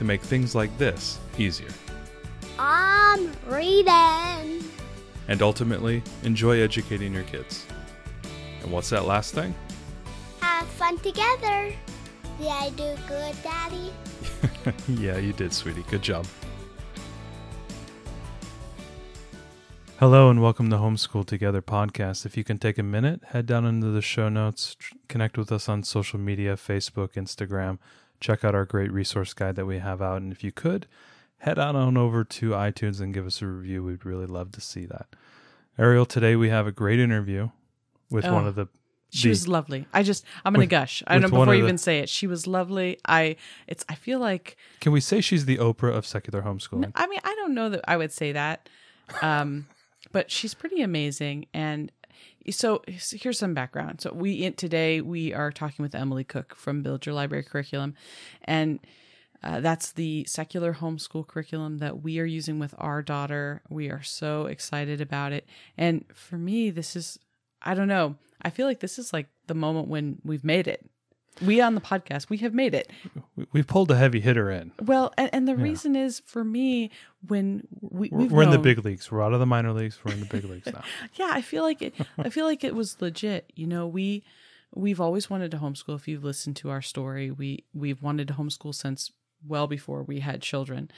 to make things like this easier. I'm reading. And ultimately, enjoy educating your kids. And what's that last thing? Have fun together. Did I do good, Daddy? yeah, you did, sweetie. Good job. Hello and welcome to Homeschool Together podcast. If you can take a minute, head down into the show notes, connect with us on social media Facebook, Instagram, check out our great resource guide that we have out. And if you could, head on, on over to iTunes and give us a review. We'd really love to see that. Ariel, today we have a great interview with one Oh. of the. She the- was lovely. I just I'm gonna With- gush. I don't know before you the- even say it. She was lovely. I it's I feel like Can we say she's the Oprah of secular homeschooling? I mean I don't know that I would say that. Um but she's pretty amazing and so here's some background. So we today we are talking with Emily Cook from Build Your Library Curriculum and uh, that's the secular homeschool curriculum that we are using with our daughter. We are so excited about it. And for me, this is, I don't know, I feel like this is like the moment when we've made it. We on the podcast, we have made it. We- We've pulled a heavy hitter in. Well, and, and the reason is for me, when we, We're, we've we're in the big leagues. We're out of the minor leagues. We're in the big leagues now. yeah i feel like it i feel like it was legit you know we we've always wanted to homeschool if you've listened to our story we we've wanted to homeschool since well before we had children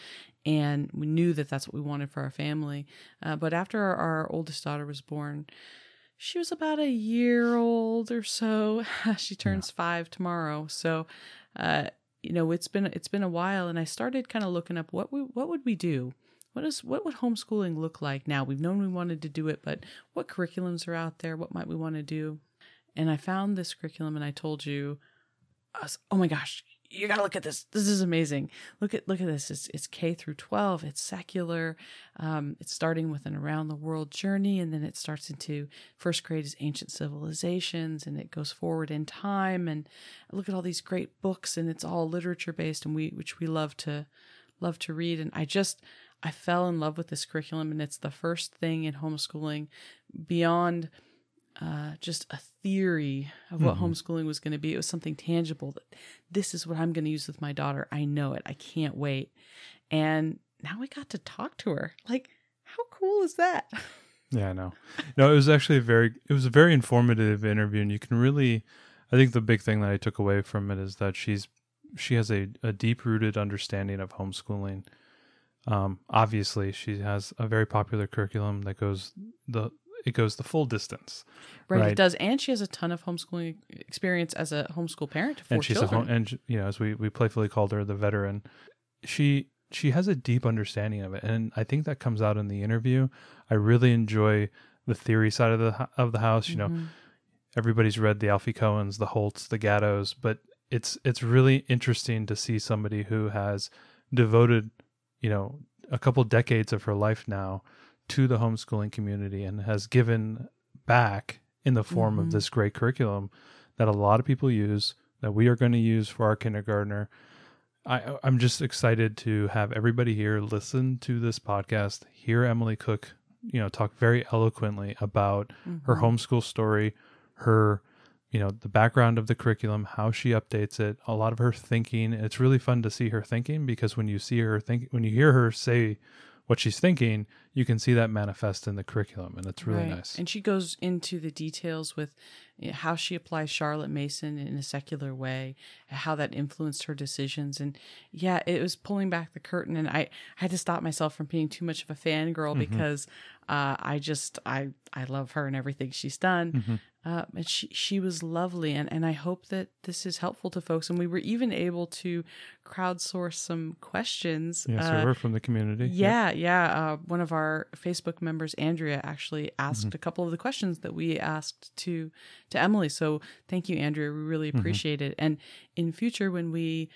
and we knew that that's what we wanted for our family uh, but after our, our oldest daughter was born she was about a year old or so. She turns five tomorrow. So uh you know it's been it's been a while and i started kind of looking up what we what would we do? What is what would homeschooling look like now? We've known we wanted to do it but what curriculums are out there? What might we want to do? And i found this curriculum and i told you I was, oh my gosh you got to look at this. This is amazing. Look at look at this. It's, it's k through 12 it's secular. Um, it's starting with an around the world journey and then it starts into first grade is ancient civilizations and it goes forward in time. And look at all these great books and it's all literature based and we which we love to love to read. And i just i fell in love with this curriculum and it's the first thing in homeschooling beyond uh, just a theory of what homeschooling was going to be. It was something tangible that this is what I'm going to use with my daughter. I know it. I can't wait. And now we got to talk to her. Like, how cool is that? Yeah, I know. No, it was actually a very it was a very informative interview, and you can really, I think the big thing that I took away from it is that she's she has a, a deep rooted understanding of homeschooling. Um, obviously, she has a very popular curriculum that goes the it goes the full distance, Right, Right. It does. And she has a ton of homeschooling experience as a homeschool parent to four and she's children. a home, and you know as we we playfully called her the veteran. She she has a deep understanding of it, and I think that comes out in the interview. I really enjoy the theory side of the of the house. You know, Mhm. everybody's read the Alfie Kohns, the Holtz, the Gattos, but it's it's really interesting to see somebody who has devoted, you know, a couple decades of her life now to the homeschooling community and has given back in the form of Mhm. this great curriculum that a lot of people use that we are going to use for our kindergartner. I I'm just excited to have everybody here listen to this podcast, hear Emily Cook, you know, talk very eloquently about her Mhm. homeschool story, her, you know, the background of the curriculum, how she updates it, a lot of her thinking. It's really fun to see her thinking because when you see her think, when you hear her say what she's thinking, you can see that manifest in the curriculum, and it's really Right. nice. And she goes into the details with eh, how she applies Charlotte Mason in a secular way, how that influenced her decisions. And yeah, it was pulling back the curtain. And I, I had to stop myself from being too much of a fangirl mm-hmm. because uh, I just, I, I love her and everything she's done. Mm-hmm. Uh, and she, she was lovely. And, and I hope that this is helpful to folks. And we were even able to crowdsource some questions. yeah, so uh, we're from the community. yeah, yeah. Uh, one of our Facebook members, Andrea, actually asked Mm-hmm. a couple of the questions that we asked to to Emily. So thank you, Andrea. We really Mm-hmm. appreciate it. And in future, when we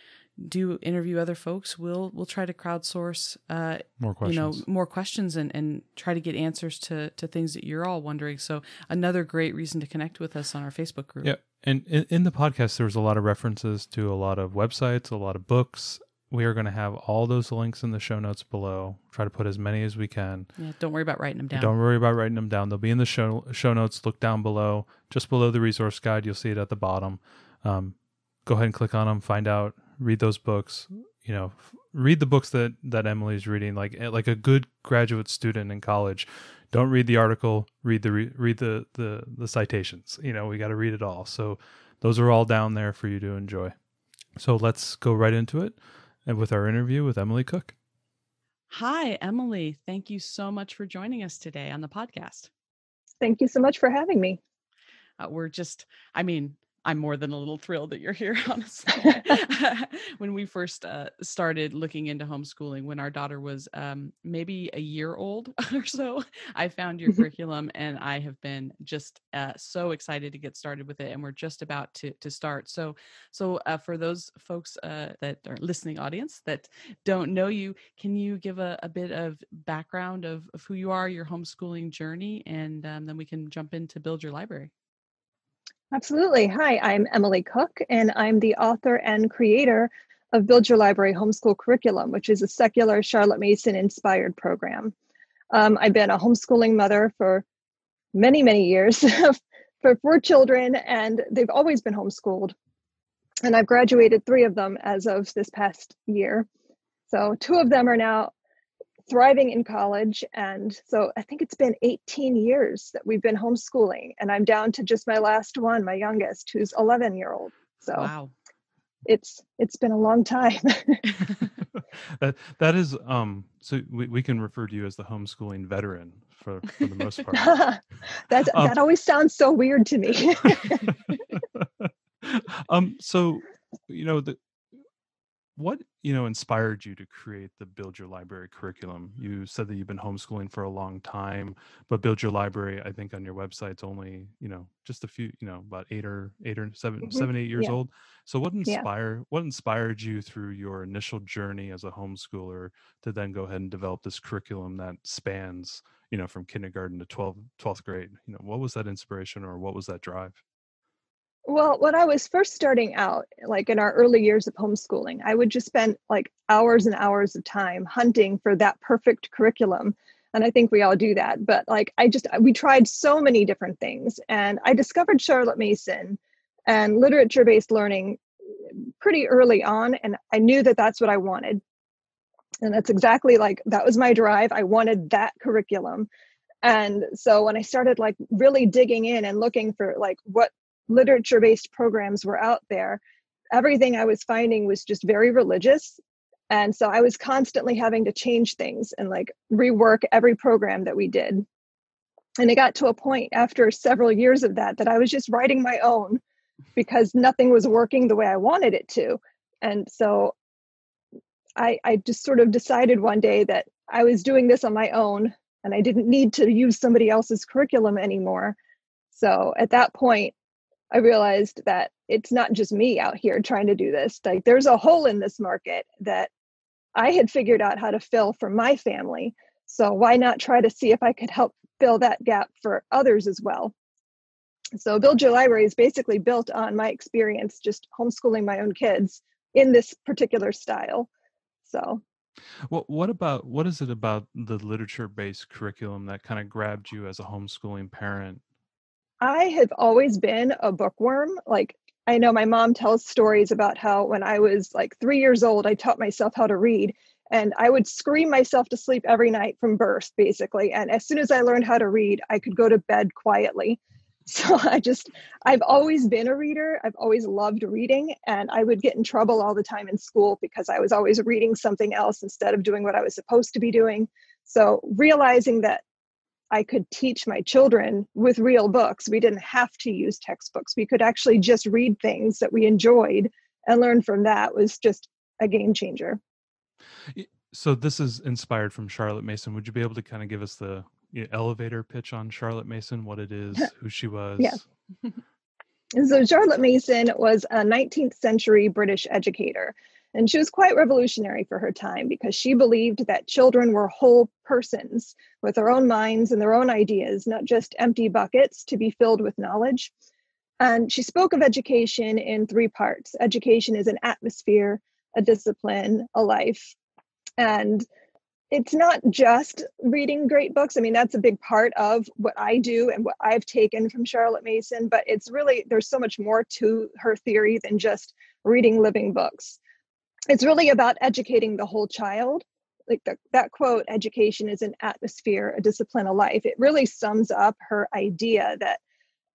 do interview other folks. We'll we'll try to crowdsource uh, more questions. You know, more questions and and try to get answers to to things that you're all wondering. So another great reason to connect with us on our Facebook group. Yeah, and in, in the podcast, there's a lot of references to a lot of websites, a lot of books. We are going to have all those links in the show notes below. Try to put as many as we can. Yeah, don't worry about writing them down. Don't worry about writing them down. They'll be in the show show notes. Look down below, just below the resource guide. You'll see it at the bottom. Um, go ahead and click on them. Find out. Read those books. You know, read the books that that Emily's reading. Like eh, like a good graduate student in college. Don't read the article. Read the read the the the citations. You know, we got to read it all. So those are all down there for you to enjoy. So let's go right into it and with our interview with Emily Cook. Hi, Emily. Thank you so much for joining us today on the podcast. Thank you so much for having me. Uh, we're just, I mean, I'm more than a little thrilled that you're here, honestly. when we first uh, started looking into homeschooling, when our daughter was um, maybe a year old or so, I found your mm-hmm. curriculum and I have been just uh, so excited to get started with it. And we're just about to, to start. So, so uh, for those folks uh, that are listening audience that don't know you, can you give a, a bit of background of, of, who you are, your homeschooling journey, and um, then we can jump in to build your library? Absolutely. Hi, I'm Emily Cook, and I'm the author and creator of Build Your Library Homeschool Curriculum, which is a secular Charlotte Mason inspired program. Um, I've been a homeschooling mother for many, many years for four children, and they've always been homeschooled. And I've graduated three of them as of this past year. So, two of them are now thriving in college. And so I think it's been 18 years that we've been homeschooling. And I'm down to just my last one, my youngest, who's 11 year old. So wow. It's it's been a long time. that that is um so we, we can refer to you as the homeschooling veteran for, for the most part. that um, that always sounds so weird to me. um so you know the what you know inspired you to create the build your library curriculum you said that you've been homeschooling for a long time but build your library i think on your website's only you know just a few you know about eight or eight or 7 mm-hmm. seven eight years yeah. old so what inspired yeah. what inspired you through your initial journey as a homeschooler to then go ahead and develop this curriculum that spans you know from kindergarten to 12 12th grade you know what was that inspiration or what was that drive well, when I was first starting out, like in our early years of homeschooling, I would just spend like hours and hours of time hunting for that perfect curriculum. And I think we all do that. But like, I just, we tried so many different things. And I discovered Charlotte Mason and literature based learning pretty early on. And I knew that that's what I wanted. And that's exactly like, that was my drive. I wanted that curriculum. And so when I started like really digging in and looking for like what literature based programs were out there, everything I was finding was just very religious. And so I was constantly having to change things and like rework every program that we did. And it got to a point after several years of that that I was just writing my own because nothing was working the way I wanted it to. And so I, I just sort of decided one day that I was doing this on my own and I didn't need to use somebody else's curriculum anymore. So at that point, I realized that it's not just me out here trying to do this. Like there's a hole in this market that I had figured out how to fill for my family. So why not try to see if I could help fill that gap for others as well? So Build Your Library is basically built on my experience just homeschooling my own kids in this particular style. So well, what about what is it about the literature based curriculum that kind of grabbed you as a homeschooling parent I have always been a bookworm. Like, I know my mom tells stories about how when I was like three years old, I taught myself how to read. And I would scream myself to sleep every night from birth, basically. And as soon as I learned how to read, I could go to bed quietly. So I just, I've always been a reader. I've always loved reading. And I would get in trouble all the time in school because I was always reading something else instead of doing what I was supposed to be doing. So realizing that I could teach my children with real books. We didn't have to use textbooks. We could actually just read things that we enjoyed and learn from that was just a game changer. So this is inspired from Charlotte Mason. Would you be able to kind of give us the elevator pitch on Charlotte Mason, what it is, who she was? Yeah. so Charlotte Mason was a 19th century British educator. And she was quite revolutionary for her time because she believed that children were whole persons with their own minds and their own ideas, not just empty buckets to be filled with knowledge. And she spoke of education in three parts education is an atmosphere, a discipline, a life. And it's not just reading great books. I mean, that's a big part of what I do and what I've taken from Charlotte Mason, but it's really, there's so much more to her theory than just reading living books. It's really about educating the whole child. Like the, that quote, education is an atmosphere, a discipline, a life. It really sums up her idea that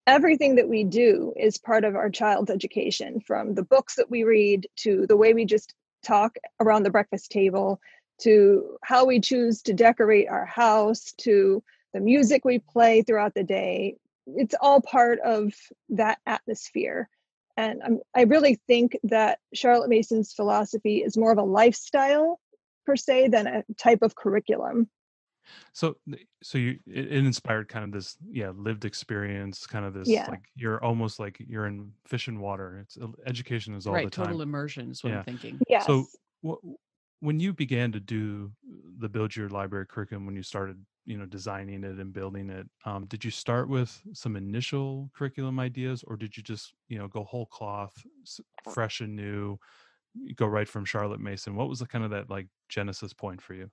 everything that we do is part of our child's education from the books that we read to the way we just talk around the breakfast table to how we choose to decorate our house to the music we play throughout the day it's all part of that atmosphere and I'm, i really think that charlotte mason's philosophy is more of a lifestyle per se than a type of curriculum so so you it, it inspired kind of this yeah lived experience kind of this Yeah. like you're almost like you're in fish and water it's uh, education is all right, the time total immersion is what Yeah. I'm thinking. yes So, wh- when you began to do the build your library curriculum, when you started, you know, designing it and building it, um, did you start with some initial curriculum ideas, or did you just, you know, go whole cloth, fresh and new, go right from Charlotte Mason? What was the kind of that like genesis point for you?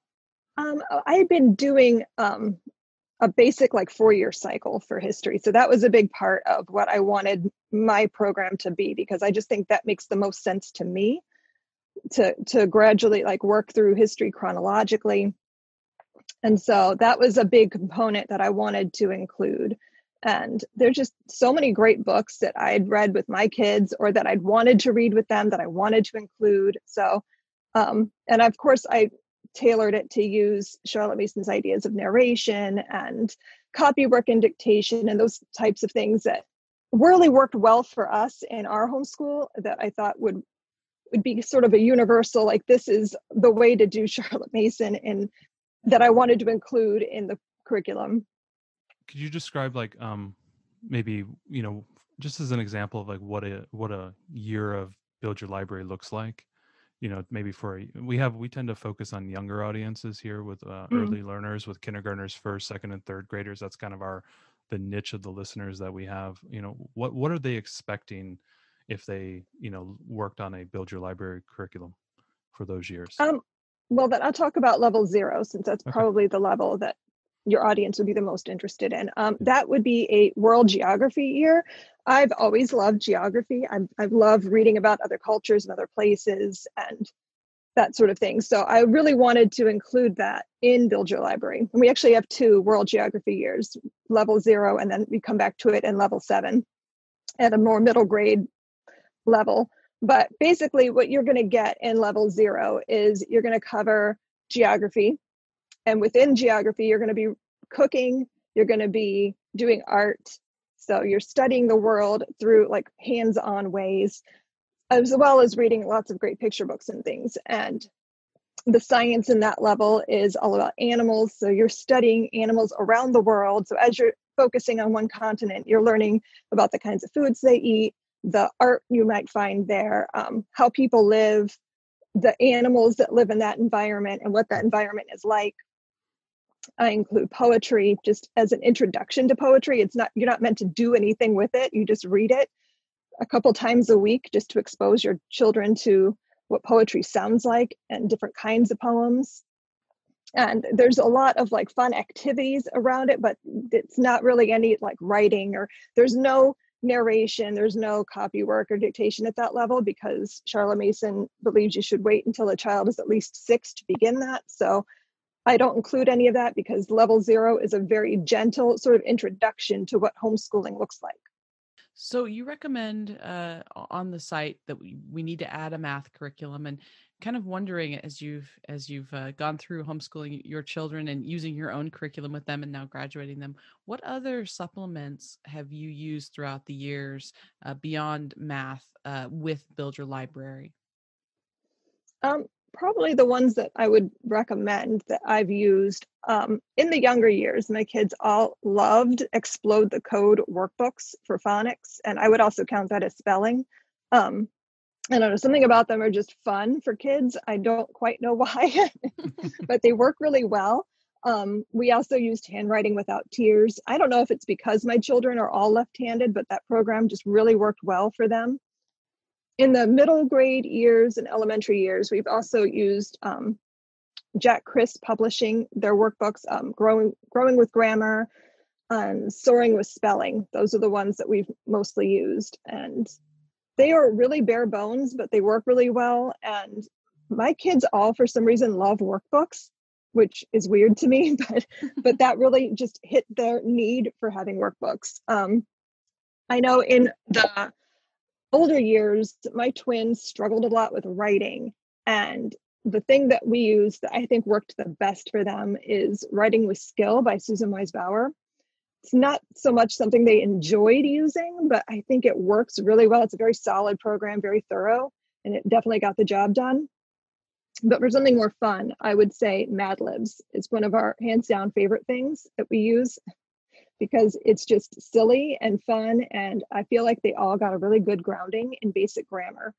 Um, uh, I had been doing um, a basic like four year cycle for history. So that was a big part of what I wanted my program to be because I just think that makes the most sense to me to to gradually like work through history chronologically. And so that was a big component that I wanted to include. And there's just so many great books that I'd read with my kids or that I'd wanted to read with them that I wanted to include. So, um, and of course, I tailored it to use Charlotte Mason's ideas of narration and copywork and dictation and those types of things that really worked well for us in our homeschool that I thought would would be sort of a universal like this is the way to do Charlotte Mason and that I wanted to include in the curriculum. Could you describe like um maybe you know just as an example of like what a what a year of build your library looks like? You know, maybe for a, we have we tend to focus on younger audiences here with uh, Mm. early learners, with kindergartners, first, second, and third graders. That's kind of our the niche of the listeners that we have. You know, what what are they expecting if they you know worked on a build your library curriculum for those years? Um, well, then I'll talk about level zero since that's Okay. probably the level that your audience would be the most interested in. Um, that would be a world geography year. I've always loved geography. I've, I've loved reading about other cultures and other places and that sort of thing. So I really wanted to include that in Build Your Library. And we actually have two world geography years, level zero, and then we come back to it in level seven at a more middle grade level. But basically, what you're going to get in level zero is you're going to cover geography. And within geography, you're going to be cooking, you're going to be doing art. So you're studying the world through like hands on ways, as well as reading lots of great picture books and things. And the science in that level is all about animals. So you're studying animals around the world. So as you're focusing on one continent, you're learning about the kinds of foods they eat, the art you might find there, um, how people live, the animals that live in that environment, and what that environment is like. I include poetry just as an introduction to poetry. It's not you're not meant to do anything with it. You just read it a couple times a week just to expose your children to what poetry sounds like and different kinds of poems. And there's a lot of like fun activities around it, but it's not really any like writing or there's no narration, there's no copy work or dictation at that level because Charlotte Mason believes you should wait until a child is at least six to begin that. So I don't include any of that because level zero is a very gentle sort of introduction to what homeschooling looks like. So you recommend uh, on the site that we, we need to add a math curriculum and kind of wondering as you've as you've uh, gone through homeschooling your children and using your own curriculum with them and now graduating them what other supplements have you used throughout the years uh, beyond math uh, with build your library Um, probably the ones that I would recommend that I've used um, in the younger years. My kids all loved Explode the Code workbooks for phonics, and I would also count that as spelling. Um, I don't know, something about them are just fun for kids. I don't quite know why, but they work really well. Um, we also used handwriting without tears. I don't know if it's because my children are all left handed, but that program just really worked well for them. In the middle grade years and elementary years, we've also used um, JacKris Publishing, their workbooks, um, Growing, Growing with Grammar, and Soaring with Spelling. Those are the ones that we've mostly used. And they are really bare bones, but they work really well. And my kids all, for some reason, love workbooks, which is weird to me, but but that really just hit their need for having workbooks. Um, I know in the older years, my twins struggled a lot with writing, and the thing that we use that I think worked the best for them is Writing with Skill by Susan Wise Bauer it's not so much something they enjoyed using, but I think it works really well. It's a very solid program, very thorough, and it definitely got the job done. But for something more fun, I would say Mad Libs is one of our hands down favorite things that we use because it's just silly and fun. And I feel like they all got a really good grounding in basic grammar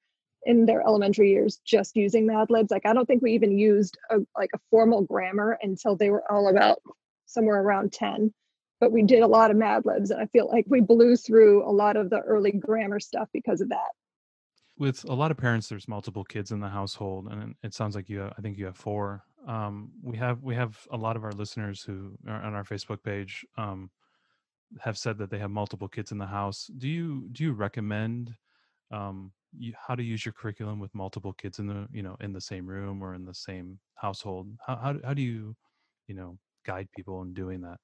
in their elementary years just using Mad Libs. Like, I don't think we even used a, like a formal grammar until they were all about somewhere around 10 but we did a lot of Mad Libs, and I feel like we blew through a lot of the early grammar stuff because of that. With a lot of parents, there's multiple kids in the household, and it sounds like you. Have, I think you have four. Um, we have we have a lot of our listeners who are on our Facebook page um, have said that they have multiple kids in the house. Do you do you recommend um, you, how to use your curriculum with multiple kids in the you know in the same room or in the same household? How how, how do you you know guide people in doing that?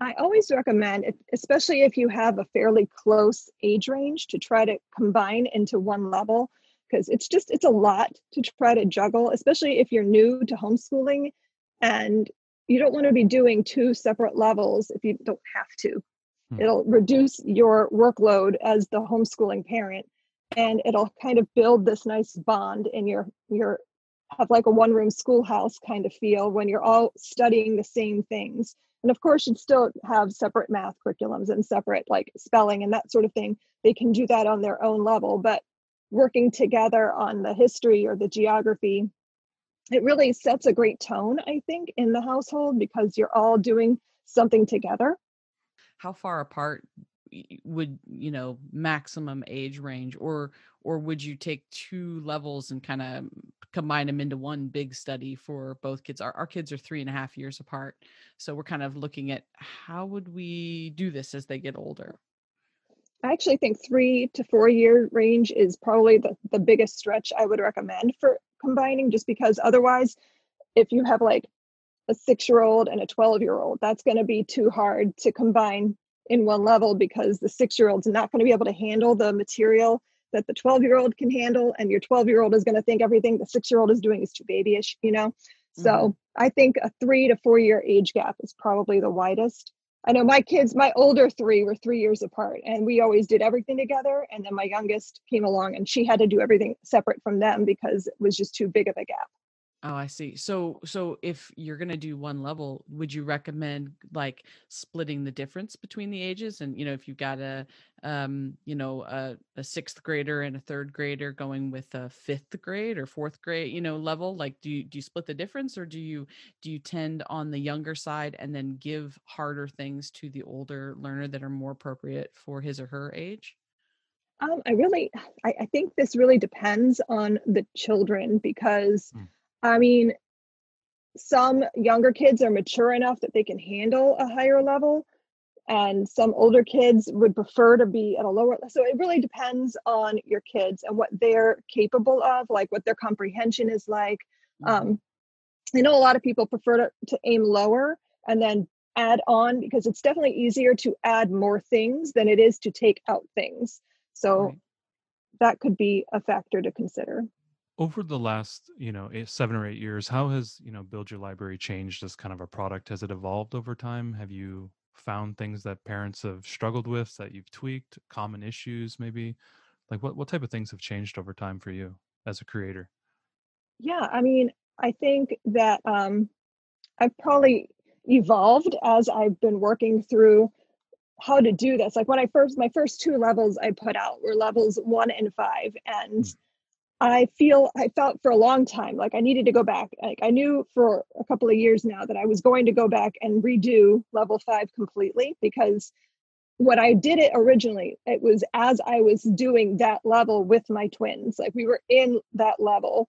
I always recommend, especially if you have a fairly close age range, to try to combine into one level because it's just it's a lot to try to juggle, especially if you're new to homeschooling and you don't want to be doing two separate levels if you don't have to. Hmm. It'll reduce your workload as the homeschooling parent and it'll kind of build this nice bond in your your have like a one room schoolhouse kind of feel when you're all studying the same things and of course, you'd still have separate math curriculums and separate like spelling and that sort of thing. They can do that on their own level, but working together on the history or the geography, it really sets a great tone, I think, in the household because you're all doing something together. How far apart would you know maximum age range or or would you take two levels and kind of combine them into one big study for both kids? Our, our kids are three and a half years apart so we're kind of looking at how would we do this as they get older? I actually think three to four year range is probably the, the biggest stretch i would recommend for combining just because otherwise if you have like a six year old and a 12 year old that's going to be too hard to combine in one level because the six year old's not going to be able to handle the material that the 12 year old can handle and your 12 year old is going to think everything the six year old is doing is too babyish you know? Mm-hmm. so i think a three to four year age gap is probably the widest. I know my kids my older three were three years apart and we always did everything together and then my youngest came along and she had to do everything separate from them because it was just too big of a gap Oh, I see. So so if you're going to do one level, would you recommend like splitting the difference between the ages and you know if you've got a um you know a, a 6th grader and a 3rd grader going with a 5th grade or 4th grade, you know, level, like do you do you split the difference or do you do you tend on the younger side and then give harder things to the older learner that are more appropriate for his or her age? Um, I really, I, I think this really depends on the children because mm I mean, some younger kids are mature enough that they can handle a higher level, and some older kids would prefer to be at a lower. level. So it really depends on your kids and what they're capable of, like what their comprehension is like. Mm-hmm. Um, I know a lot of people prefer to, to aim lower and then add on because it's definitely easier to add more things than it is to take out things. So right. that could be a factor to consider over the last you know eight, seven or eight years how has you know build your library changed as kind of a product? Has it evolved over time? Have you found things that parents have struggled with that you've tweaked? Common issues maybe? Like what, what type of things have changed over time for you as a creator? Yeah i mean i think that um i've probably evolved as i've been working through how to do this. Like when i first my first two levels i put out were levels one and five and mm I feel I felt for a long time like I needed to go back. Like I knew for a couple of years now that I was going to go back and redo level five completely because when I did it originally, it was as I was doing that level with my twins. Like we were in that level.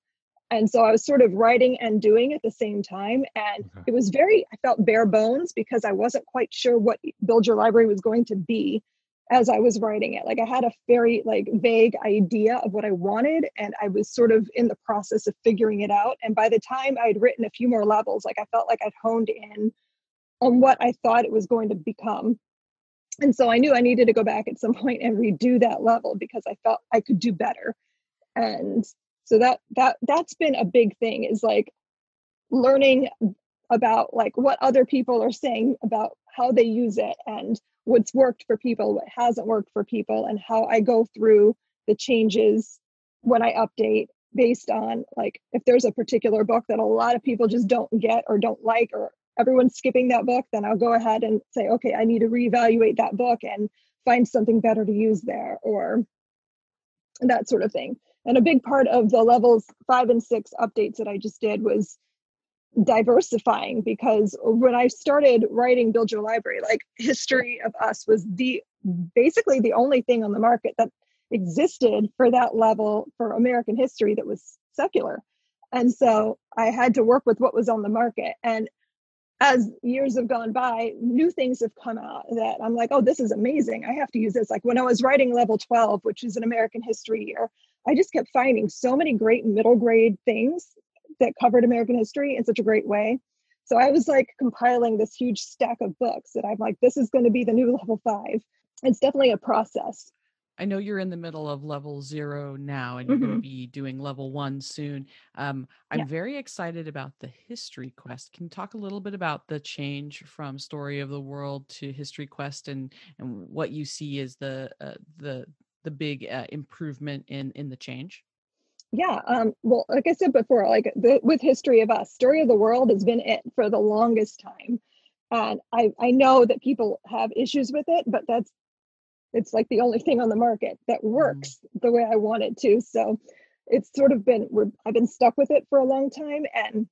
And so I was sort of writing and doing at the same time. And okay. it was very, I felt bare bones because I wasn't quite sure what Build Your Library was going to be as I was writing it. Like I had a very like vague idea of what I wanted and I was sort of in the process of figuring it out. And by the time I'd written a few more levels, like I felt like I'd honed in on what I thought it was going to become. And so I knew I needed to go back at some point and redo that level because I felt I could do better. And so that that that's been a big thing is like learning about like what other people are saying about how they use it and what's worked for people, what hasn't worked for people, and how I go through the changes when I update based on like if there's a particular book that a lot of people just don't get or don't like or everyone's skipping that book, then I'll go ahead and say, okay, I need to reevaluate that book and find something better to use there or that sort of thing. And a big part of the levels five and six updates that I just did was diversifying because when I started writing Build Your Library, like History of Us was the basically the only thing on the market that existed for that level for American history that was secular. And so I had to work with what was on the market. And as years have gone by, new things have come out that I'm like, oh, this is amazing. I have to use this. Like when I was writing level 12, which is an American history year, I just kept finding so many great middle grade things that covered American history in such a great way. So I was like compiling this huge stack of books that I'm like, this is going to be the new level five. It's definitely a process. I know you're in the middle of level zero now, and you're mm-hmm. going to be doing level one soon. Um, I'm yeah. very excited about the history quest. Can you talk a little bit about the change from Story of the World to History Quest, and and what you see as the uh, the the big uh, improvement in in the change? Yeah um, well like i said before like the, with history of us story of the world has been it for the longest time and i i know that people have issues with it but that's it's like the only thing on the market that mm-hmm. works mm. the way i want it to so it's sort of been i've been stuck with it for a long time and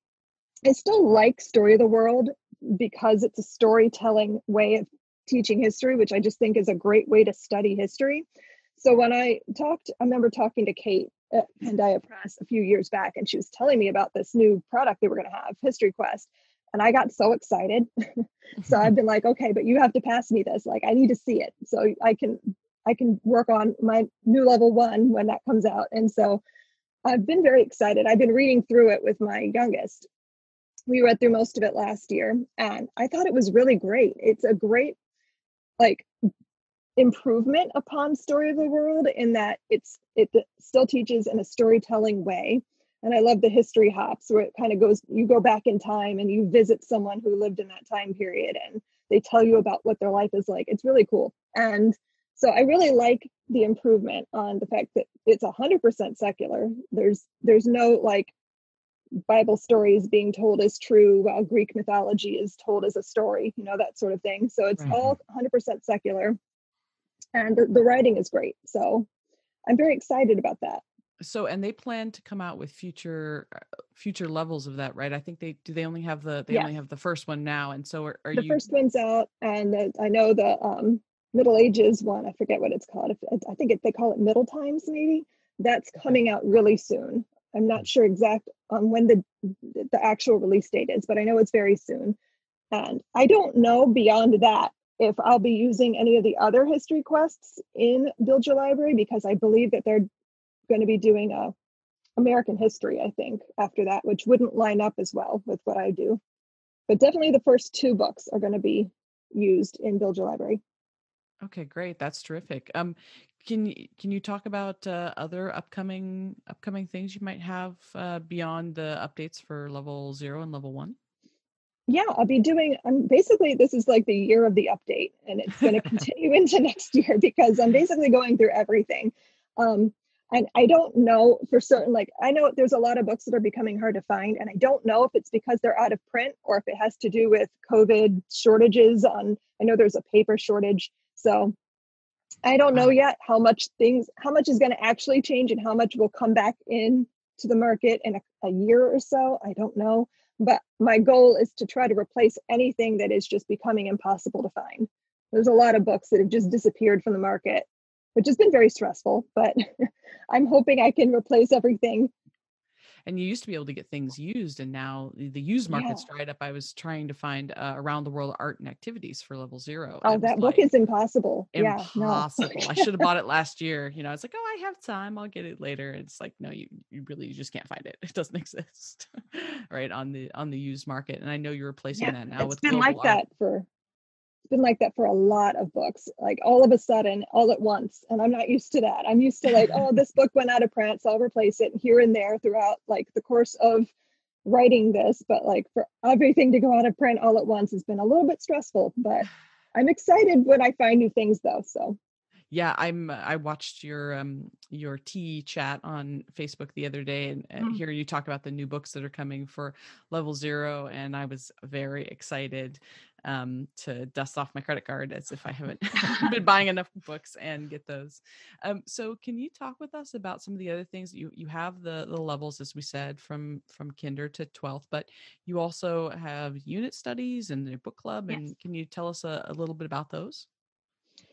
i still like story of the world because it's a storytelling way of teaching history which i just think is a great way to study history so when i talked i remember talking to kate Uh, at Pandia Press a few years back, and she was telling me about this new product they were going to have, History Quest. And I got so excited. so I've been like, okay, but you have to pass me this. Like, I need to see it so I can I can work on my new level one when that comes out. And so I've been very excited. I've been reading through it with my youngest. We read through most of it last year, and I thought it was really great. It's a great like improvement upon story of the world in that it's it still teaches in a storytelling way. And i love the history hops where it kind of goes you go back in time and you visit someone who lived in that time period and they tell you about what their life is like. It's really cool. And so i really like the improvement on the fact that it's 100% secular. There's there's no like bible stories being told as true while greek mythology is told as a story you know that sort of thing. So it's all 100% secular and the, the writing is great. So I'm very excited about that. So, and they plan to come out with future uh, future levels of that, right? I think they do. They only have the they yes. only have the first one now, and so are, are the you? The first one's out, and I know the um, Middle Ages one. I forget what it's called. I think it, they call it Middle Times, maybe. That's coming out really soon. I'm not sure exact on when the the actual release date is, but I know it's very soon. And I don't know beyond that if I'll be using any of the other history quests in Build Your Library because I believe that they're going to be doing a American history, I think, after that, which wouldn't line up as well with what I do. But definitely the first two books are going to be used in Build Your Library. Okay, great. That's terrific. Um, can you can you talk about uh, other upcoming upcoming things you might have uh, beyond the updates for level zero and level one? Yeah, I'll be doing. I'm basically this is like the year of the update, and it's going to continue into next year because I'm basically going through everything. Um, and I don't know for certain. Like I know there's a lot of books that are becoming hard to find, and I don't know if it's because they're out of print or if it has to do with COVID shortages. On I know there's a paper shortage, so I don't know yet how much things, how much is going to actually change and how much will come back in to the market in a, a year or so. I don't know. But my goal is to try to replace anything that is just becoming impossible to find. There's a lot of books that have just disappeared from the market, which has been very stressful, but I'm hoping I can replace everything. And you used to be able to get things used, and now the used market's Yeah. dried up. I was trying to find uh, around the world art and activities for level zero. Oh, that book like is impossible. Yeah, no. impossible. I should have bought it last year. You know, it's like, oh, I have time. I'll get it later. It's like, no, you you really you just can't find it. It doesn't exist, right on the on the used market. And I know you're replacing Yeah, that now it's with been like art. that for it's been like that for a lot of books like all of a sudden all at once and i'm not used to that. I'm used to like oh this book went out of print so i'll replace it here and there throughout like the course of writing this but like for everything to go out of print all at once has been a little bit stressful but i'm excited when i find new things though so. Yeah i'm i watched your um your tea chat on facebook the other day and uh, Mm. here you talk about the new books that are coming for level zero and i was very excited um to dust off my credit card as if i haven't been buying enough books and get those. Um so can you talk with us about some of the other things? You you have the the levels as we said from from kinder to 12th but you also have unit studies and a book club Yes. and can you tell us a, a little bit about those?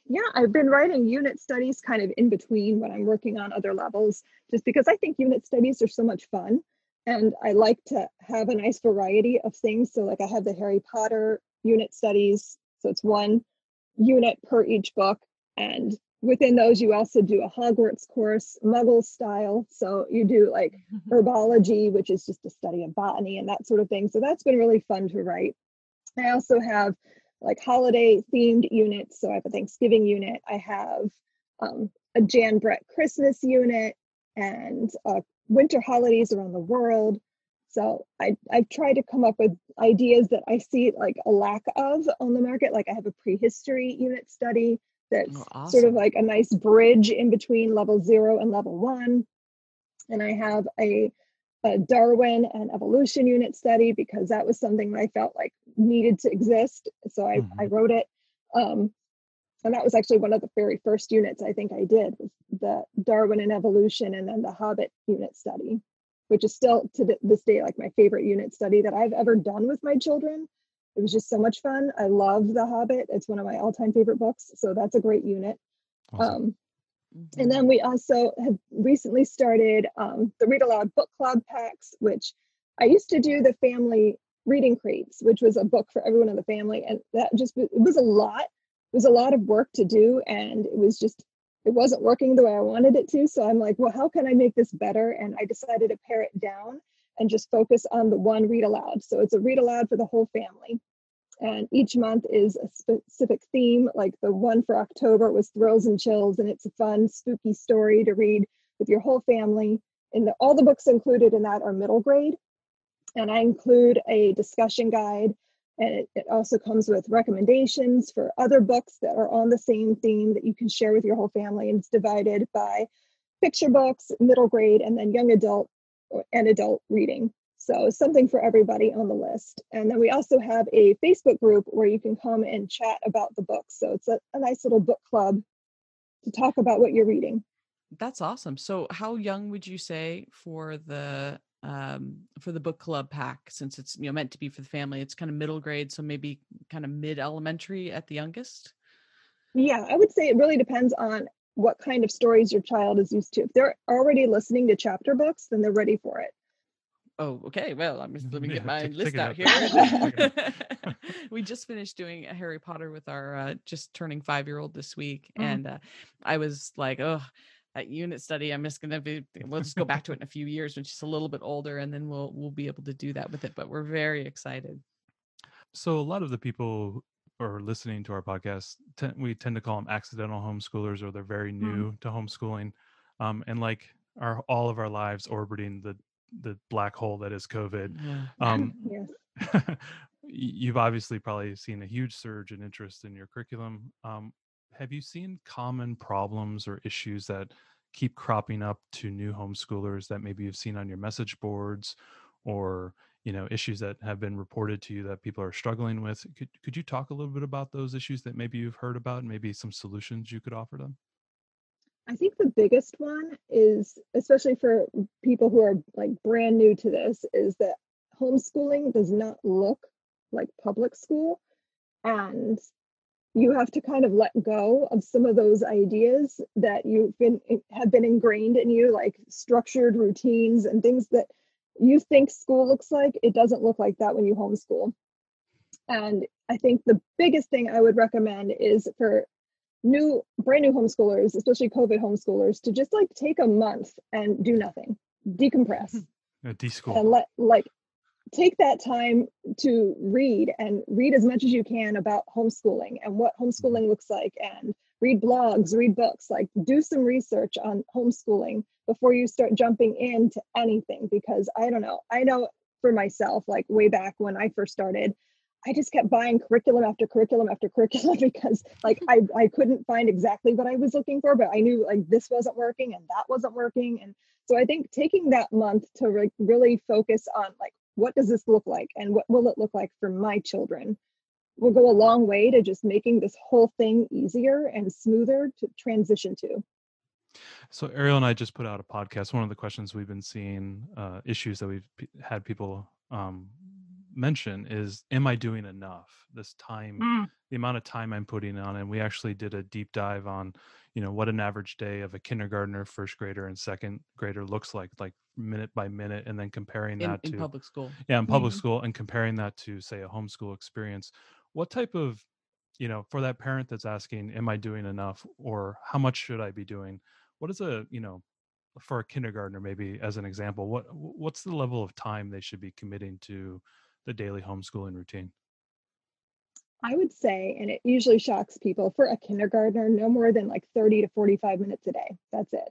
Yeah i've been writing unit studies kind of in between when i'm working on other levels just because i think unit studies are so much fun and i like to have a nice variety of things. So like i have the harry potter unit studies. So it's one unit per each book. And within those you also do a hogwarts course muggle style. So you do like herbology which is just a study of botany and that sort of thing. So that's been really fun to write. I also have like holiday themed units. So I have a Thanksgiving unit, I have um, a Jan Brett Christmas unit, and uh, winter holidays around the world. So I I've tried to come up with ideas that I see like a lack of on the market. Like I have a prehistory unit study that's Oh, sort of like a nice bridge in between level zero and level one. And I have a a Darwin and evolution unit study because that was something that I felt like needed to exist. So I, I wrote it. Um, and that was actually one of the very first units I think I did was the Darwin and evolution and then the Hobbit unit study, which is still to this day like my favorite unit study that I've ever done with my children. It was just so much fun. I love The Hobbit. It's one of my all-time favorite books. So that's a great unit. Awesome. Um, Mhm. and then we also have recently started um, the Read Aloud Book Club packs, which I used to do the family reading crates, which was a book for everyone in the family. And that just, it was a lot. It was a lot of work to do. And it was just, it wasn't working the way I wanted it to. So I'm like, well, how can I make this better? And I decided to pare it down and just focus on the one read aloud. So it's a read aloud for the whole family and each month is a specific theme like the one for october was thrills and chills and it's a fun spooky story to read with your whole family and the, all the books included in that are middle grade and i include a discussion guide and it, it also comes with recommendations for other books that are on the same theme that you can share with your whole family and it's divided by picture books middle grade and then young adult uh, and adult reading so something for everybody on the list. And then we also have a Facebook group where you can come and chat about the books. So it's a, a nice little book club to talk about what you're reading. That's awesome. So how young would you say for the um for the book club pack since it's you know meant to be for the family it's kind of middle grade so maybe kind of mid elementary at the youngest Yeah, I would say it really depends on what kind of stories your child is used to. If they're already listening to chapter books, then they're ready for it. oh okay well i'm just let me Yeah, get my check- list check it out out here there. Check it we just finished doing a harry potter with our uh, just turning five year old this week Mhm. and uh, i was like oh that unit study i'm just gonna be we'll just go back to it in a few years when she's a little bit older and then we'll we'll be able to do that with it but we're very excited So a lot of the people who are listening to our podcast, ten, we tend to call them accidental homeschoolers, or they're very new to homeschooling, um, and like our all of our lives orbiting the the black hole that is COVID. Yeah. Um, yes. you've obviously probably seen a huge surge in interest in your curriculum. Um, have you seen common problems or issues that keep cropping up to new homeschoolers that maybe you've seen on your message boards or you know issues that have been reported to you that people are struggling with could, could you talk a little bit about those issues that maybe you've heard about and maybe some solutions you could offer them I think the biggest one is, especially for people who are like brand new to this, is that homeschooling does not look like public school. And you have to kind of let go of some of those ideas that you've been have been ingrained in you, like structured routines and things that you think school looks like. It doesn't look like that when you homeschool. And I think the biggest thing I would recommend is for new brand new homeschoolers especially covid homeschoolers to just like take a month and do nothing decompress deschool and let like take that time to read and read as much as you can about homeschooling and what homeschooling looks like and read blogs read books like do some research on homeschooling before you start jumping into anything because i don't know i know for myself like way back when i first started I just kept buying curriculum after curriculum after curriculum because like I, I couldn't find exactly what I was looking for, but I knew like this wasn't working and that wasn't working. And so I think taking that month to re- really focus on like what does this look like and what will it look like for my children will go a long way to just making this whole thing easier and smoother to transition to. So Ariel and I just put out a podcast. One of the questions we've been seeing, uh, issues that we've p- had people um, mention is am i doing enough? This time mm. the amount of time i'm putting on and we actually did a deep dive on you know what an average day of a kindergartner first grader and second grader looks like like minute by minute and then comparing in, that to in public school. Yeah in public mm-hmm. school and comparing that to say a homeschool experience. What type of you know for that parent that's asking am i doing enough? or how much should i be doing? What is a you know for a kindergartner maybe as an example what what's the level of time they should be committing to the daily homeschooling routine? I would say, and it usually shocks people, for a kindergartner, no more than like 30 to 45 minutes a day. That's it.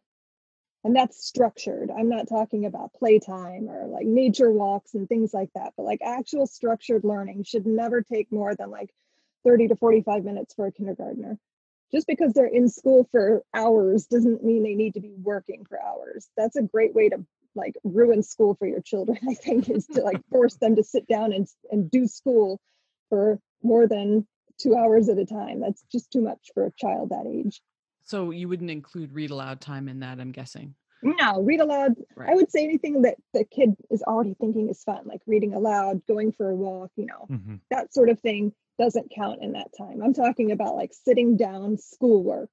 And that's structured. I'm not talking about playtime or like nature walks and things like that, but like actual structured learning should never take more than like 30 to 45 minutes for a kindergartner. Just because they're in school for hours doesn't mean they need to be working for hours. That's a great way to like ruin school for your children i think is to like force them to sit down and, and do school for more than two hours at a time. That's just too much for a child that age. So you wouldn't include read aloud time in that i'm guessing? No read aloud. Right. i would say anything that the kid is already thinking is fun like reading aloud going for a walk you know mm-hmm. that sort of thing doesn't count in that time. I'm talking about like sitting down schoolwork.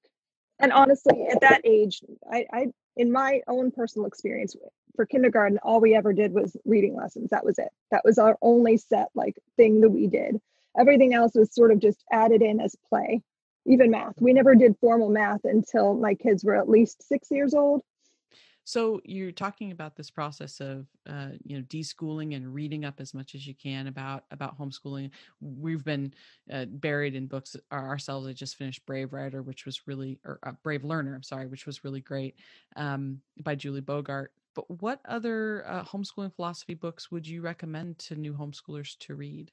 And honestly at that age I, I in my own personal experience for kindergarten, all we ever did was reading lessons. That was it. That was our only set like thing that we did. Everything else was sort of just added in as play. Even math. We never did formal math until my kids were at least six years old. So you're talking about this process of uh, you know deschooling and reading up as much as you can about about homeschooling. We've been uh, buried in books ourselves. I just finished Brave Writer, which was really or uh, Brave Learner. I'm sorry, which was really great um, by Julie Bogart. But what other uh, homeschooling philosophy books would you recommend to new homeschoolers to read?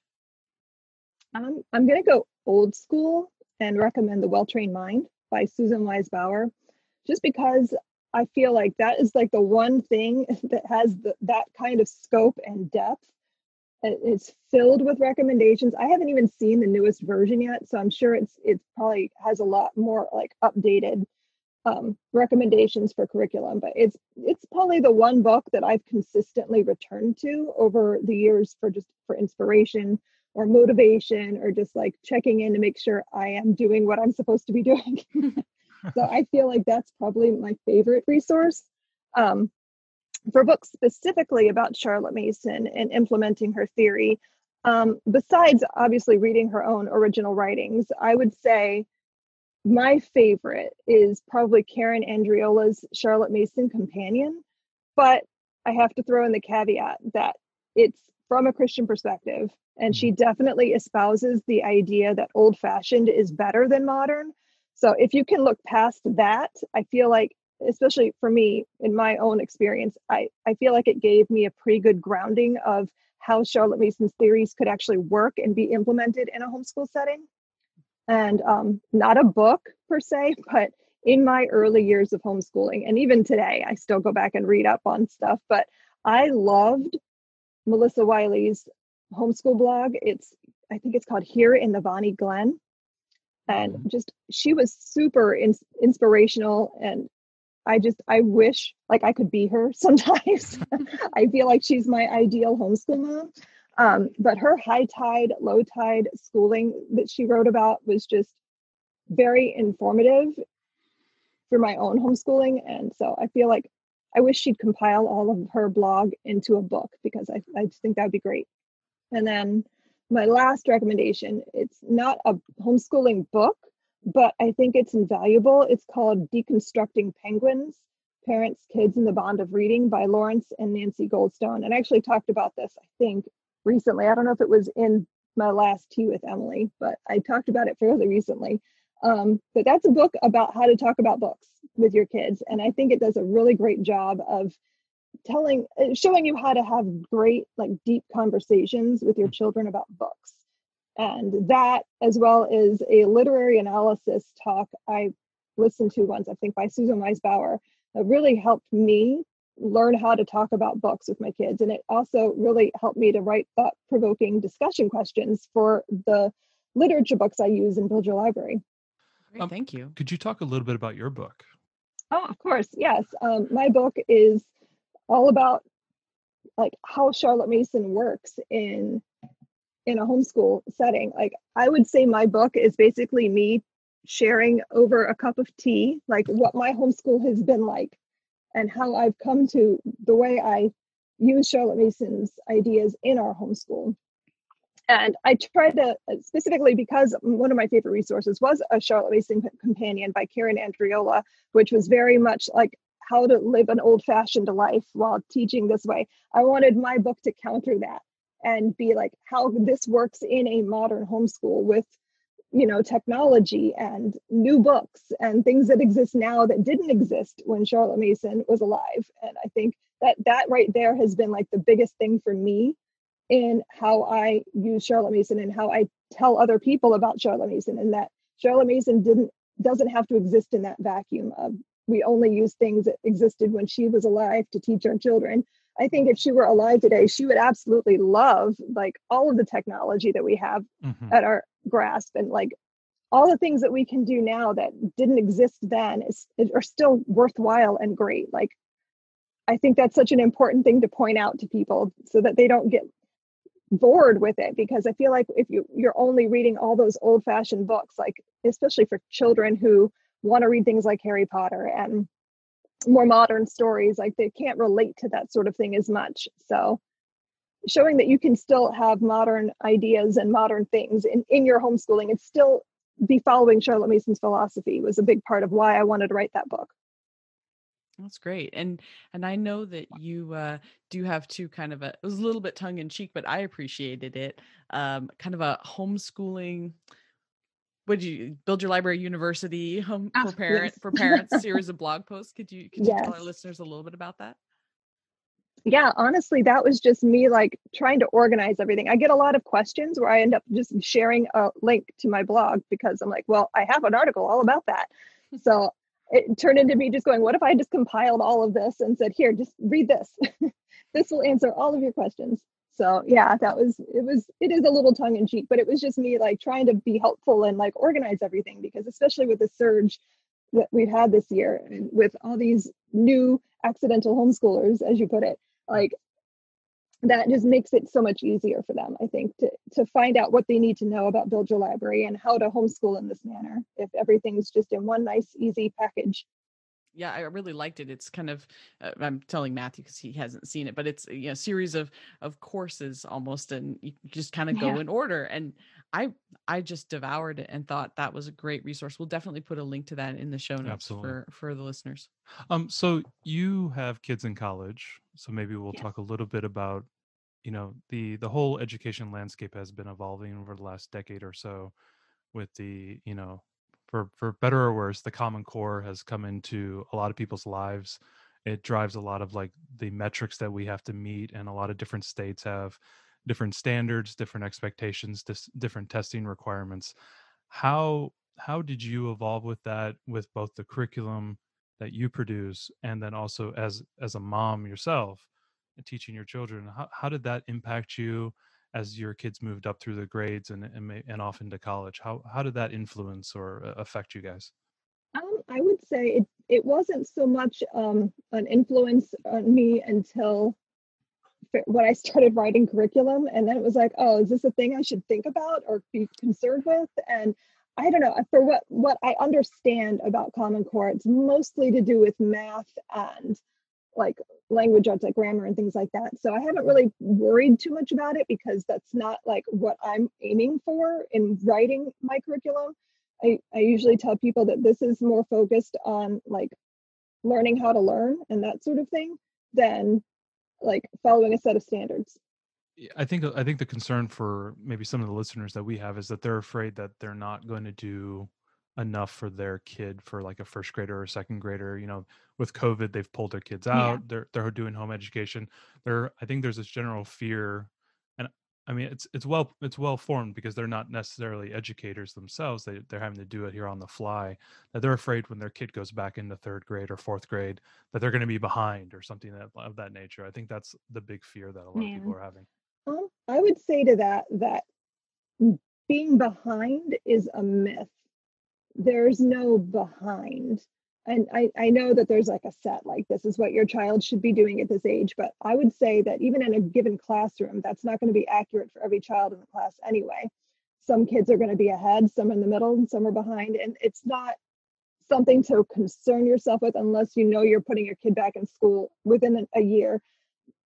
Um, I'm going to go old school and recommend The Well Trained Mind by Susan Wise Bauer, just because I feel like that is like the one thing that has the, that kind of scope and depth. It's filled with recommendations. I haven't even seen the newest version yet, so I'm sure it's it probably has a lot more like updated um, recommendations for curriculum. But it's it's probably the one book that I've consistently returned to over the years for just for inspiration or motivation or just like checking in to make sure I am doing what I'm supposed to be doing. so I feel like that's probably my favorite resource. Um, for books specifically about Charlotte Mason and implementing her theory, um, besides obviously reading her own original writings, I would say my favorite is probably Karen Andreola's Charlotte Mason Companion. But I have to throw in the caveat that it's from a Christian perspective, and she mm-hmm. definitely espouses the idea that old fashioned is better than modern. So if you can look past that, I feel like, especially for me in my own experience, I, I feel like it gave me a pretty good grounding of how Charlotte Mason's theories could actually work and be implemented in a homeschool setting. And um, not a book per se, but in my early years of homeschooling, and even today, I still go back and read up on stuff. But I loved Melissa Wiley's homeschool blog. It's I think it's called Here in the Bonny Glen. And mm-hmm. just she was super in, inspirational and I just I wish like I could be her sometimes. I feel like she's my ideal homeschool mom. Um, but her high tide, low tide schooling that she wrote about was just very informative for my own homeschooling. And so I feel like I wish she'd compile all of her blog into a book because I, I just think that would be great. And then my last recommendation, it's not a homeschooling book, but I think it's invaluable. It's called Deconstructing Penguins Parents, Kids, and the Bond of Reading by Lawrence and Nancy Goldstone. And I actually talked about this, I think, recently. I don't know if it was in my last tea with Emily, but I talked about it fairly recently. Um, but that's a book about how to talk about books with your kids. And I think it does a really great job of telling, uh, showing you how to have great, like deep conversations with your children about books. And that, as well as a literary analysis talk I listened to once, I think by Susan Wise Bauer, that really helped me learn how to talk about books with my kids. And it also really helped me to write thought provoking discussion questions for the literature books I use in Build Your Library. Great, um, thank you. Could you talk a little bit about your book? Oh, of course. Yes. Um, my book is all about like how Charlotte Mason works in in a homeschool setting. Like I would say my book is basically me sharing over a cup of tea, like what my homeschool has been like and how I've come to the way I use Charlotte Mason's ideas in our homeschool. And I tried to uh, specifically because one of my favorite resources was a Charlotte Mason companion by Karen Andreola, which was very much like how to live an old fashioned life while teaching this way. I wanted my book to counter that and be like how this works in a modern homeschool with you know technology and new books and things that exist now that didn't exist when charlotte mason was alive and i think that that right there has been like the biggest thing for me in how i use charlotte mason and how i tell other people about charlotte mason and that charlotte mason didn't doesn't have to exist in that vacuum of we only use things that existed when she was alive to teach our children I think if she were alive today, she would absolutely love like all of the technology that we have mm-hmm. at our grasp and like all the things that we can do now that didn't exist then is, are still worthwhile and great. Like I think that's such an important thing to point out to people so that they don't get bored with it because I feel like if you you're only reading all those old fashioned books like especially for children who want to read things like Harry Potter and more modern stories like they can't relate to that sort of thing as much so showing that you can still have modern ideas and modern things in, in your homeschooling and still be following charlotte mason's philosophy was a big part of why i wanted to write that book that's great and and i know that you uh do have two kind of a it was a little bit tongue in cheek but i appreciated it um kind of a homeschooling would you build your library university home for parent yes. for parents series of blog posts could you could you yes. tell our listeners a little bit about that yeah honestly that was just me like trying to organize everything. I get a lot of questions where i end up just sharing a link to my blog because i'm like well i have an article all about that. So it turned into me just going what if i just compiled all of this and said here just read this this will answer all of your questions. So yeah that was it was it is a little tongue in cheek but it was just me like trying to be helpful and like organize everything because especially with the surge that we've had this year and with all these new accidental homeschoolers as you put it like that just makes it so much easier for them i think to to find out what they need to know about build your library and how to homeschool in this manner if everything's just in one nice easy package yeah i really liked it it's kind of uh, i'm telling matthew because he hasn't seen it but it's you know, a series of of courses almost and you just kind of yeah. go in order and i i just devoured it and thought that was a great resource we'll definitely put a link to that in the show notes Absolutely. for for the listeners um so you have kids in college so maybe we'll yeah. talk a little bit about you know the the whole education landscape has been evolving over the last decade or so with the you know for for better or worse the common core has come into a lot of people's lives. It drives a lot of like the metrics that we have to meet and a lot of different states have different standards different expectations dis- different testing requirements. How how did you evolve with that with both the curriculum that you produce and then also as as a mom yourself teaching your children. How how did that impact you as your kids moved up through the grades and and, and off into college? How how did that influence or uh, affect you guys? Um, I would say it it wasn't so much um, an influence on me until when I started writing curriculum, and then it was like, oh, is this a thing I should think about or be concerned with? And I don't know for what what I understand about Common Core, it's mostly to do with math and like language arts like grammar and things like that. So I haven't really worried too much about it because that's not like what I'm aiming for in writing my curriculum. I, I usually tell people that this is more focused on like learning how to learn and that sort of thing than like following a set of standards. I think I think the concern for maybe some of the listeners that we have is that they're afraid that they're not going to do enough for their kid for like a first grader or second grader you know with covid they've pulled their kids out yeah. they're they're doing home education. There i think there's this general fear and i mean it's it's well it's well formed because they're not necessarily educators themselves they, they're having to do it here on the fly that they're afraid when their kid goes back into third grade or fourth grade that they're going to be behind or something that, of that nature i think that's the big fear that a lot of people are having. Um, i would say to that that being behind is a myth there's no behind. And I, I know that there's like a set like this is what your child should be doing at this age but i would say that even in a given classroom that's not going to be accurate for every child in the class anyway. Some kids are going to be ahead some in the middle and some are behind and it's not something to concern yourself with unless you know you're putting your kid back in school within a year.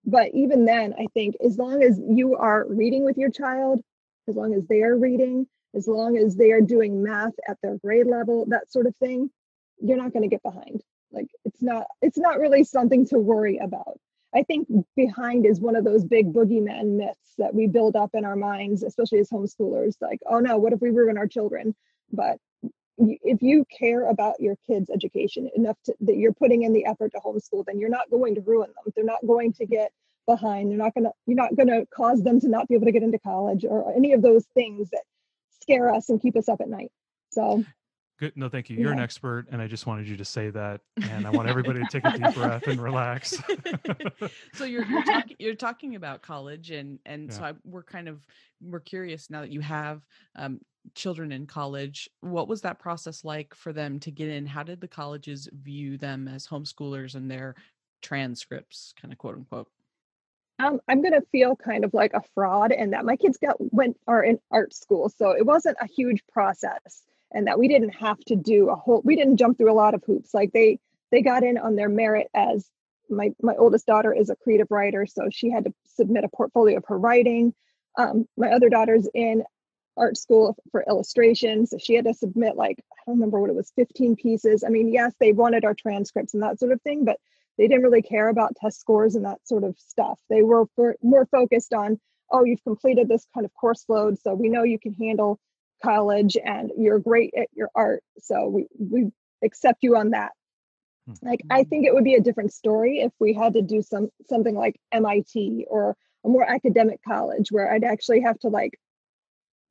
But even then i think as long as you are reading with your child as long as they are reading as long as they are doing math at their grade level, that sort of thing, you're not going to get behind. Like it's not it's not really something to worry about. I think behind is one of those big boogeyman myths that we build up in our minds, especially as homeschoolers. Like, oh no, what if we ruin our children? But if you care about your kids' education enough to, that you're putting in the effort to homeschool, then you're not going to ruin them. They're not going to get behind. They're not going to. You're not going to cause them to not be able to get into college or any of those things that scare us and keep us up at night. So Good. No, thank you. You're yeah. an expert, and I just wanted you to say that, and I want everybody to take a deep breath and relax. so you're you're, talk, you're, talking about college, and and yeah. so I, we're kind of we're curious now that you have um, children in college. What was that process like for them to get in? How did the colleges view them as homeschoolers and their transcripts, kind of quote unquote? Um, I'm going to feel kind of like a fraud and that my kids got went are in art school. So it wasn't a huge process and that we didn't have to do a whole, we didn't jump through a lot of hoops. Like they, they got in on their merit as my, my oldest daughter is a creative writer. So she had to submit a portfolio of her writing. Um, my other daughter's in art school for illustration. So she had to submit like, I don't remember what it was, 15 pieces. I mean, yes, they wanted our transcripts and that sort of thing, but they didn't really care about test scores and that sort of stuff. They were for, more focused on, oh, you've completed this kind of course load, so we know you can handle college and you're great at your art, so we we accept you on that. Hmm. Like I think it would be a different story if we had to do some something like MIT or a more academic college where I'd actually have to like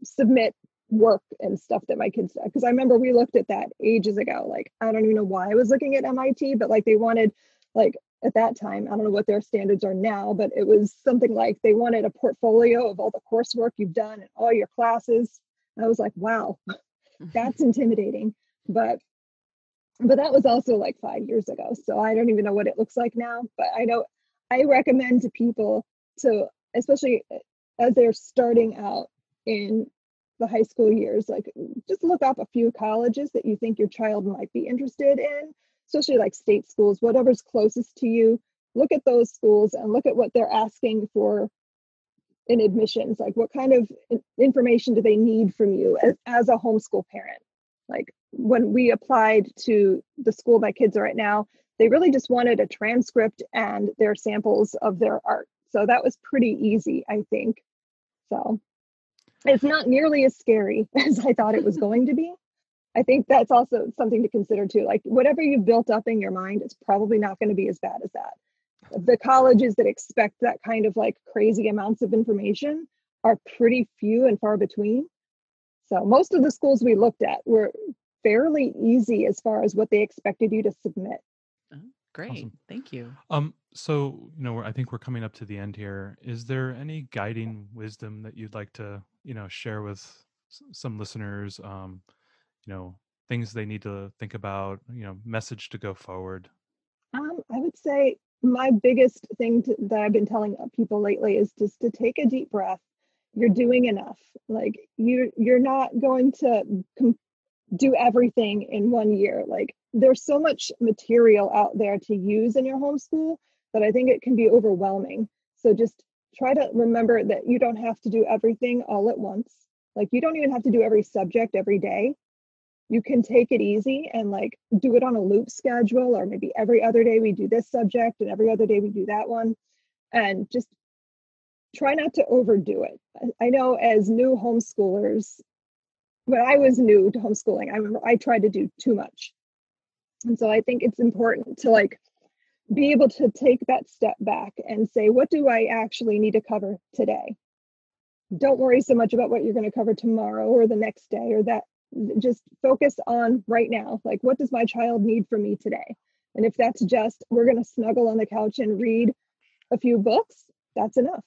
submit work and stuff that my kids because I remember we looked at that ages ago. Like I don't even know why I was looking at MIT, but like they wanted like at that time i don't know what their standards are now but it was something like they wanted a portfolio of all the coursework you've done and all your classes. I was like wow mm-hmm. that's intimidating. But but that was also like five years ago so i don't even know what it looks like now but i know i recommend to people to especially uh, as they're starting out in the high school years like just look up a few colleges that you think your child might be interested in especially like state schools, whatever's closest to you, look at those schools and look at what they're asking for in admissions. Like, what kind of information do they need from you as, as a homeschool parent? Like, when we applied to the school my kids are at now, they really just wanted a transcript and their samples of their art. So that was pretty easy, I think. So it's not nearly as scary as I thought it was going to be. I think that's also something to consider too. Like whatever you've built up in your mind, it's probably not going to be as bad as that. The colleges that expect that kind of like crazy amounts of information are pretty few and far between. So most of the schools we looked at were fairly easy as far as what they expected you to submit. Oh, great. Awesome. Thank you. Um, so you know, I think we're coming up to the end here. Is there any guiding wisdom that you'd like to, you know, share with some listeners? Um, know, things they need to think about. You know, message to go forward. Um, I would say my biggest thing to, that I've been telling people lately is just to take a deep breath. You're doing enough. Like you, you're not going to com- do everything in one year. Like there's so much material out there to use in your homeschool that I think it can be overwhelming. So just try to remember that you don't have to do everything all at once. Like you don't even have to do every subject every day. You can take it easy and like do it on a loop schedule, or maybe every other day we do this subject and every other day we do that one. And just try not to overdo it. I know as new homeschoolers, when I was new to homeschooling, I remember I tried to do too much. And so I think it's important to like be able to take that step back and say, what do I actually need to cover today? Don't worry so much about what you're going to cover tomorrow or the next day or that. Just focus on right now. Like, what does my child need from me today? And if that's just we're going to snuggle on the couch and read a few books, that's enough.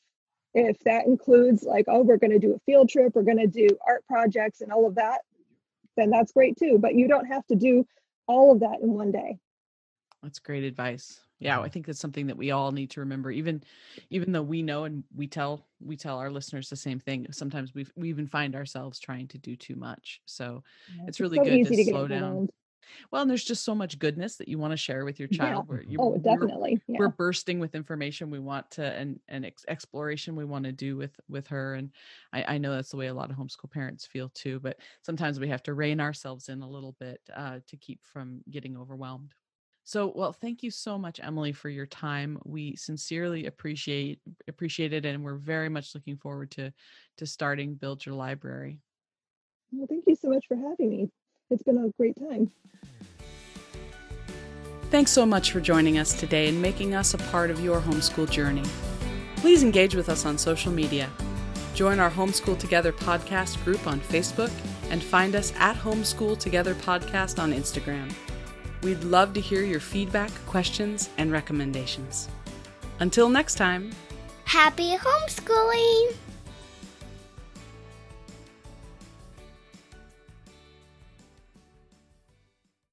If that includes, like, oh, we're going to do a field trip, we're going to do art projects and all of that, then that's great too. But you don't have to do all of that in one day. That's great advice. Yeah, I think that's something that we all need to remember. Even, even though we know and we tell we tell our listeners the same thing. Sometimes we we even find ourselves trying to do too much. So yeah, it's really so good to, to slow down. Well, and there's just so much goodness that you want to share with your child. Yeah. You, oh, definitely. We're, yeah. we're, bursting with information we want to and and ex- exploration we want to do with with her. And I, I know that's the way a lot of homeschool parents feel too. But sometimes we have to rein ourselves in a little bit uh, to keep from getting overwhelmed. So, well, thank you so much, Emily, for your time. We sincerely appreciate appreciate it, and we're very much looking forward to to starting Build Your Library. Well, thank you so much for having me. It's been a great time. Thanks so much for joining us today and making us a part of your homeschool journey. Please engage with us on social media. Join our Homeschool Together podcast group on Facebook and find us at Homeschool Together Podcast on Instagram. We'd love to hear your feedback, questions, and recommendations. Until next time, happy homeschooling!